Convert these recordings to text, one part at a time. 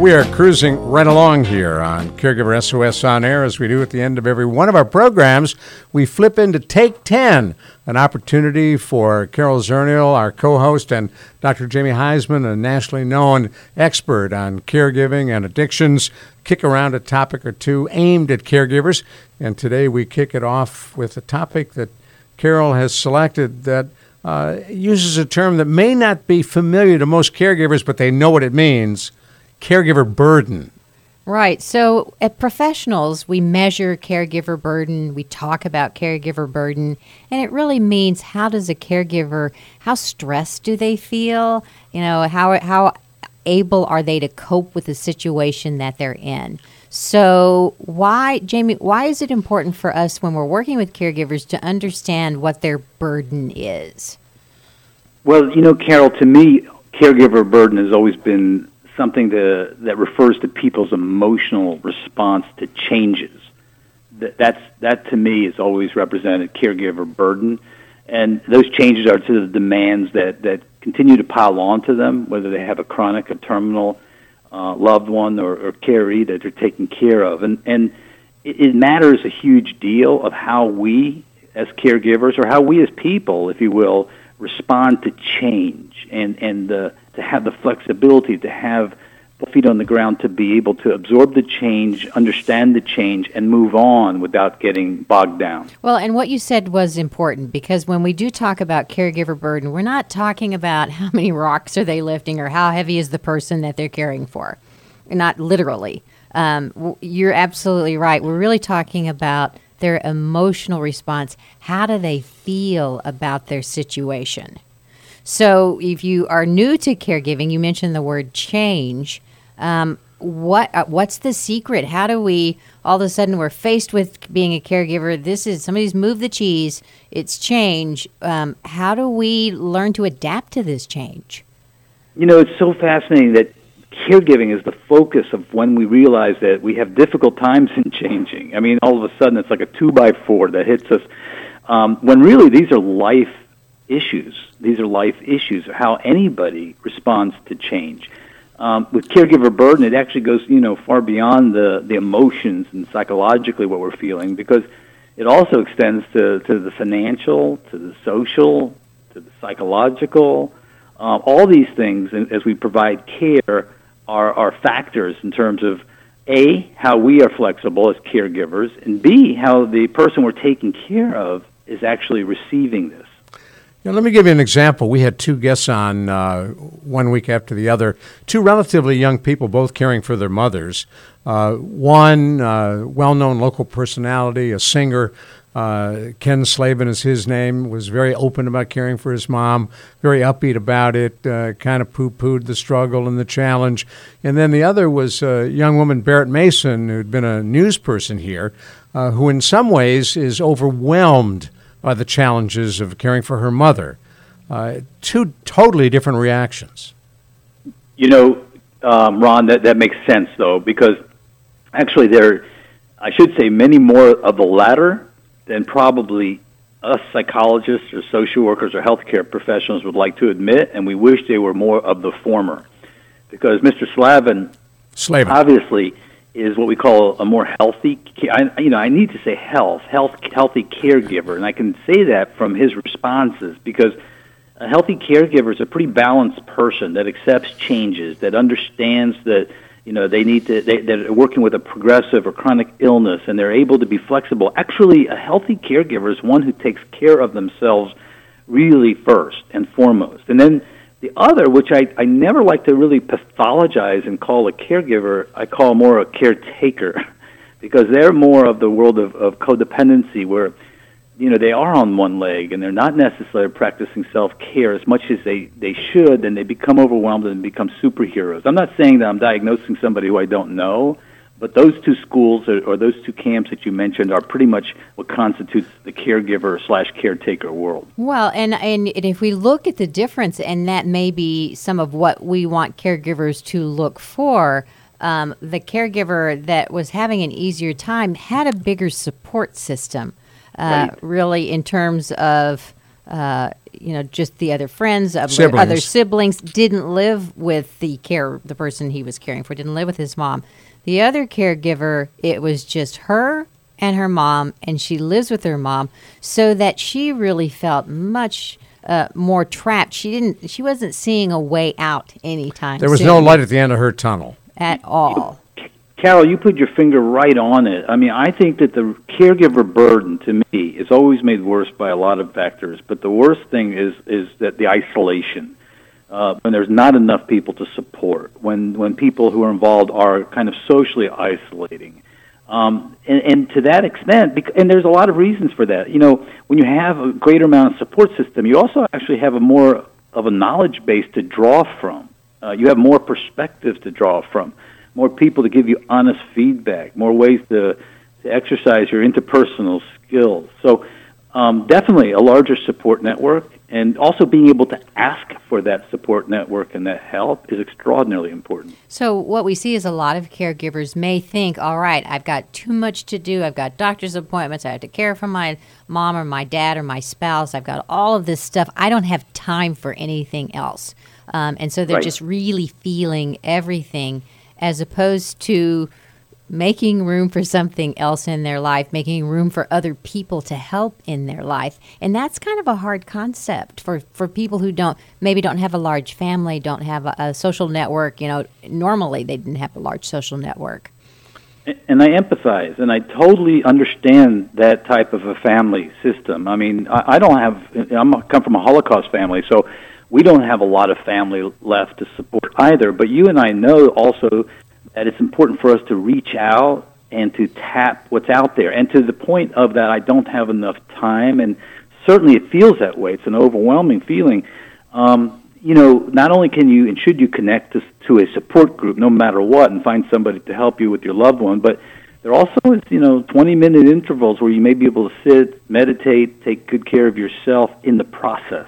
We are cruising right along here on Caregiver SOS On Air as we do at the end of every one of our programs. We flip into Take 10, an opportunity for Carol Zernial, our co host, and Dr. Jamie Huysman, a nationally known expert on caregiving and addictions, kick around a topic or two aimed at caregivers. And today we kick it off with a topic that Carol has selected that uh, uses a term that may not be familiar to most caregivers, but they know what it means caregiver burden. Right. So at professionals, we measure caregiver burden, we talk about caregiver burden, and it really means how does a caregiver, how stressed do they feel? You know, how, how able are they to cope with the situation that they're in? So, why, Jamie, why is it important for us when we're working with caregivers to understand what their burden is? Well, you know, Carol, to me, caregiver burden has always been something to, that refers to people's emotional response to changes. That, that's, that to me is always represented caregiver burden. And those changes are to the demands that, that continue to pile onto them, whether they have a chronic or terminal uh, loved one or, or caree that they're taking care of. And, and it, it matters a huge deal of how we as caregivers or how we as people, if you will, respond to change and, and the, to have the flexibility to have feet on the ground to be able to absorb the change, understand the change, and move on without getting bogged down. Well, and what you said was important because when we do talk about caregiver burden, we're not talking about how many rocks are they lifting or how heavy is the person that they're caring for, not literally. Um, you're absolutely right. We're really talking about their emotional response. How do they feel about their situation? So, if you are new to caregiving, you mentioned the word change. Um, what uh, what's the secret? How do we all of a sudden we're faced with being a caregiver? This is somebody's moved the cheese. It's change. Um, how do we learn to adapt to this change? You know, it's so fascinating that caregiving is the focus of when we realize that we have difficult times in changing. I mean, all of a sudden it's like a two by four that hits us. Um, when really these are life issues. These are life issues. How anybody responds to change. Um, with caregiver burden, it actually goes you know far beyond the the emotions and psychologically what we're feeling because it also extends to to the financial, to the social, to the psychological. Uh, all these things, as we provide care, are are factors in terms of a how we are flexible as caregivers, and b how the person we're taking care of is actually receiving this. Now, let me give you an example. We had two guests on uh, one week after the other, two relatively young people, both caring for their mothers. Uh, one uh, well known local personality, a singer, uh, Ken Slavin is his name, was very open about caring for his mom, very upbeat about it, uh, kind of poo pooed the struggle and the challenge. And then the other was a young woman, Barrett Mason, who'd been a news person here, uh, who in some ways is overwhelmed by the challenges of caring for her mother. Uh, two totally different reactions. You know, um, Ron, that, that makes sense, though, because actually there, I should say, many more of the latter than probably us psychologists or social workers or healthcare professionals would like to admit, and we wish they were more of the former. Because Mr. Slavin, Slavin. obviously, is what we call a more healthy. I, you know, I need to say health, health, healthy caregiver, and I can say that from his responses because a healthy caregiver is a pretty balanced person that accepts changes, that understands that you know they need to they, they're working with a progressive or chronic illness, and they're able to be flexible. Actually, a healthy caregiver is one who takes care of themselves really first and foremost, and then the other, which I, I never like to really pathologize and call a caregiver, I call more a caretaker, because they're more of the world of, of codependency, where you know they are on one leg and they're not necessarily practicing self care as much as they they should, and they become overwhelmed and become superheroes. I'm not saying that I'm diagnosing somebody who I don't know, but those two schools or, or, those two camps that you mentioned are pretty much what constitutes the caregiver slash caretaker world. Well, and, and if we look at the difference, and that may be some of what we want caregivers to look for. Um, the caregiver that was having an easier time had a bigger support system, uh, right. really, in terms of uh, you know, just the other friends, of Siblings. other siblings, didn't live with the care, the person he was caring for, didn't live with his mom. The other caregiver, it was just her and her mom, and she lives with her mom, so that she really felt much uh, more trapped. She didn't, she wasn't seeing a way out anytime. There was soon no light at the end of her tunnel. at all. Carol, you put your finger right on it. I mean, I think that the caregiver burden to me is always made worse by a lot of factors, but the worst thing is is that the isolation. Uh, when there's not enough people to support, when when people who are involved are kind of socially isolating, um, and, and to that extent, and there's a lot of reasons for that. You know, when you have a greater amount of support system, you also actually have a more of a knowledge base to draw from. Uh, you have more perspectives to draw from, more people to give you honest feedback, more ways to, to exercise your interpersonal skills. So, um, definitely a larger support network, and also being able to ask for that support network and that help is extraordinarily important. So, what we see is a lot of caregivers may think, all right, I've got too much to do. I've got doctor's appointments. I have to care for my mom or my dad or my spouse. I've got all of this stuff. I don't have time for anything else. Um, and so they're Right. just really feeling everything as opposed to making room for something else in their life, making room for other people to help in their life. And that's kind of a hard concept for, for people who don't maybe don't have a large family, don't have a, a social network. You know, normally they didn't have a large social network. And I empathize, and I totally understand that type of a family system. I mean, I, don't have. I'm I come from a Holocaust family, so we don't have a lot of family left to support either. But you and I know also that it's important for us to reach out and to tap what's out there. And to the point of that, I don't have enough time, and certainly it feels that way. It's an overwhelming feeling. Um, you know, not only can you and should you connect to, to a support group, no matter what, and find somebody to help you with your loved one, but there also is, you know, 20 minute intervals where you may be able to sit, meditate, take good care of yourself in the process.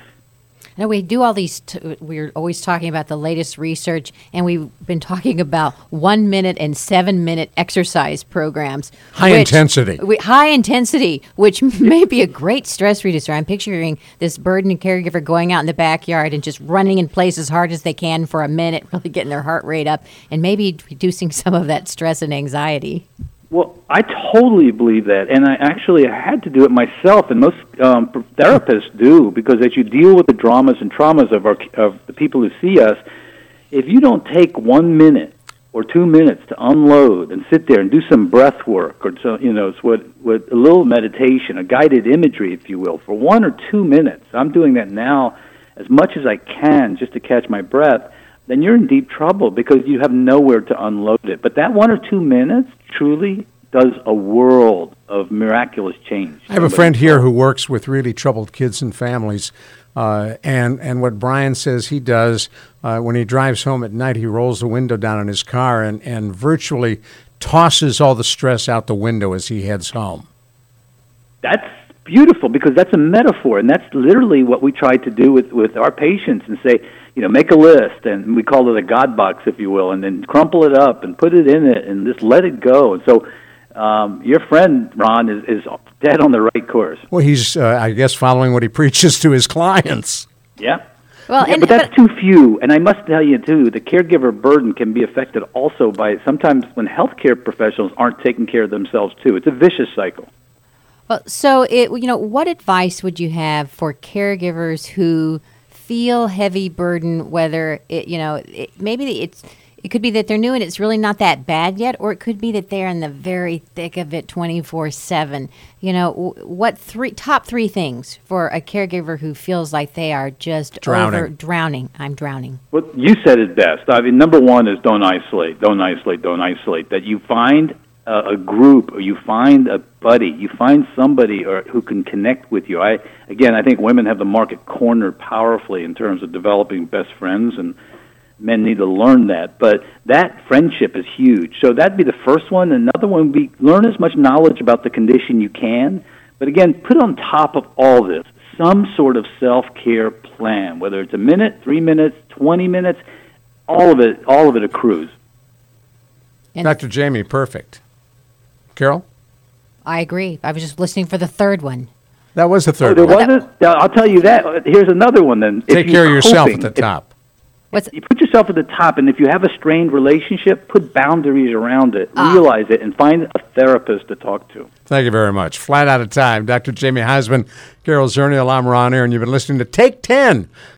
Now we do all these. T- we're always talking about the latest research, and we've been talking about one minute and seven minute exercise programs. High intensity. wi- high intensity, which may be a great stress reducer. I'm picturing this burdened caregiver going out in the backyard and just running in place as hard as they can for a minute, really getting their heart rate up, and maybe reducing some of that stress and anxiety. Well, I totally believe that, and I actually had to do it myself, and most um, therapists do because as you deal with the dramas and traumas of our of the people who see us, if you don't take one minute or two minutes to unload and sit there and do some breath work or so, you know, it's what what a little meditation, a guided imagery, if you will, for one or two minutes. I'm doing that now as much as I can just to catch my breath then you're in deep trouble because you have nowhere to unload it. But that one or two minutes truly does a world of miraculous change. I have a friend here who works with really troubled kids and families. Uh, and, and what Brian says he does uh, when he drives home at night, he rolls the window down in his car and, and virtually tosses all the stress out the window as he heads home. That's beautiful because that's a metaphor, and that's literally what we try to do with, with our patients and say, you know, make a list, and we call it a God box, if you will, and then crumple it up and put it in it and just let it go. And so um, your friend, Ron, is, is dead on the right course. Well, he's, uh, I guess, following what he preaches to his clients. Yeah. Well, Yeah, and but that's too few. And I must tell you too, the caregiver burden can be affected also by sometimes when healthcare professionals aren't taking care of themselves too. It's a vicious cycle. Well, so it you know what advice would you have for caregivers who feel heavy burden? Whether it you know it, maybe it's it could be that they're new and it's really not that bad yet, or it could be that they're in the very thick of it twenty four seven. You know what three top three things for a caregiver who feels like they are just Drowning. over drowning. I'm drowning. Well, you said it best. I mean, number one is don't isolate, don't isolate, don't isolate. That you find a, a group, or you find a buddy, you find somebody or who can connect with you. I again, I think women have the market cornered powerfully in terms of developing best friends, and men need to learn that. But that friendship is huge. So that'd be the first one. Another one would be learn as much knowledge about the condition you can. But again, put on top of all this some sort of self care plan, whether it's a minute, three minutes, twenty minutes, all of it, all of it accrues. And Dr. Jamie, perfect. Carol? I agree. I was just listening for the third one. That was the Oh, third there one. wasn't. I'll tell you that. Here's another one. Then Take you're care of yourself coping, at the if- top. What's you put yourself at the top, and if you have a strained relationship, put boundaries around it, Ah. realize it, and find a therapist to talk to. Thank you very much. Flat out of time. Dr. Jamie Huysman, Carol Zernial, I'm Ron Aaron. You've been listening to Take 10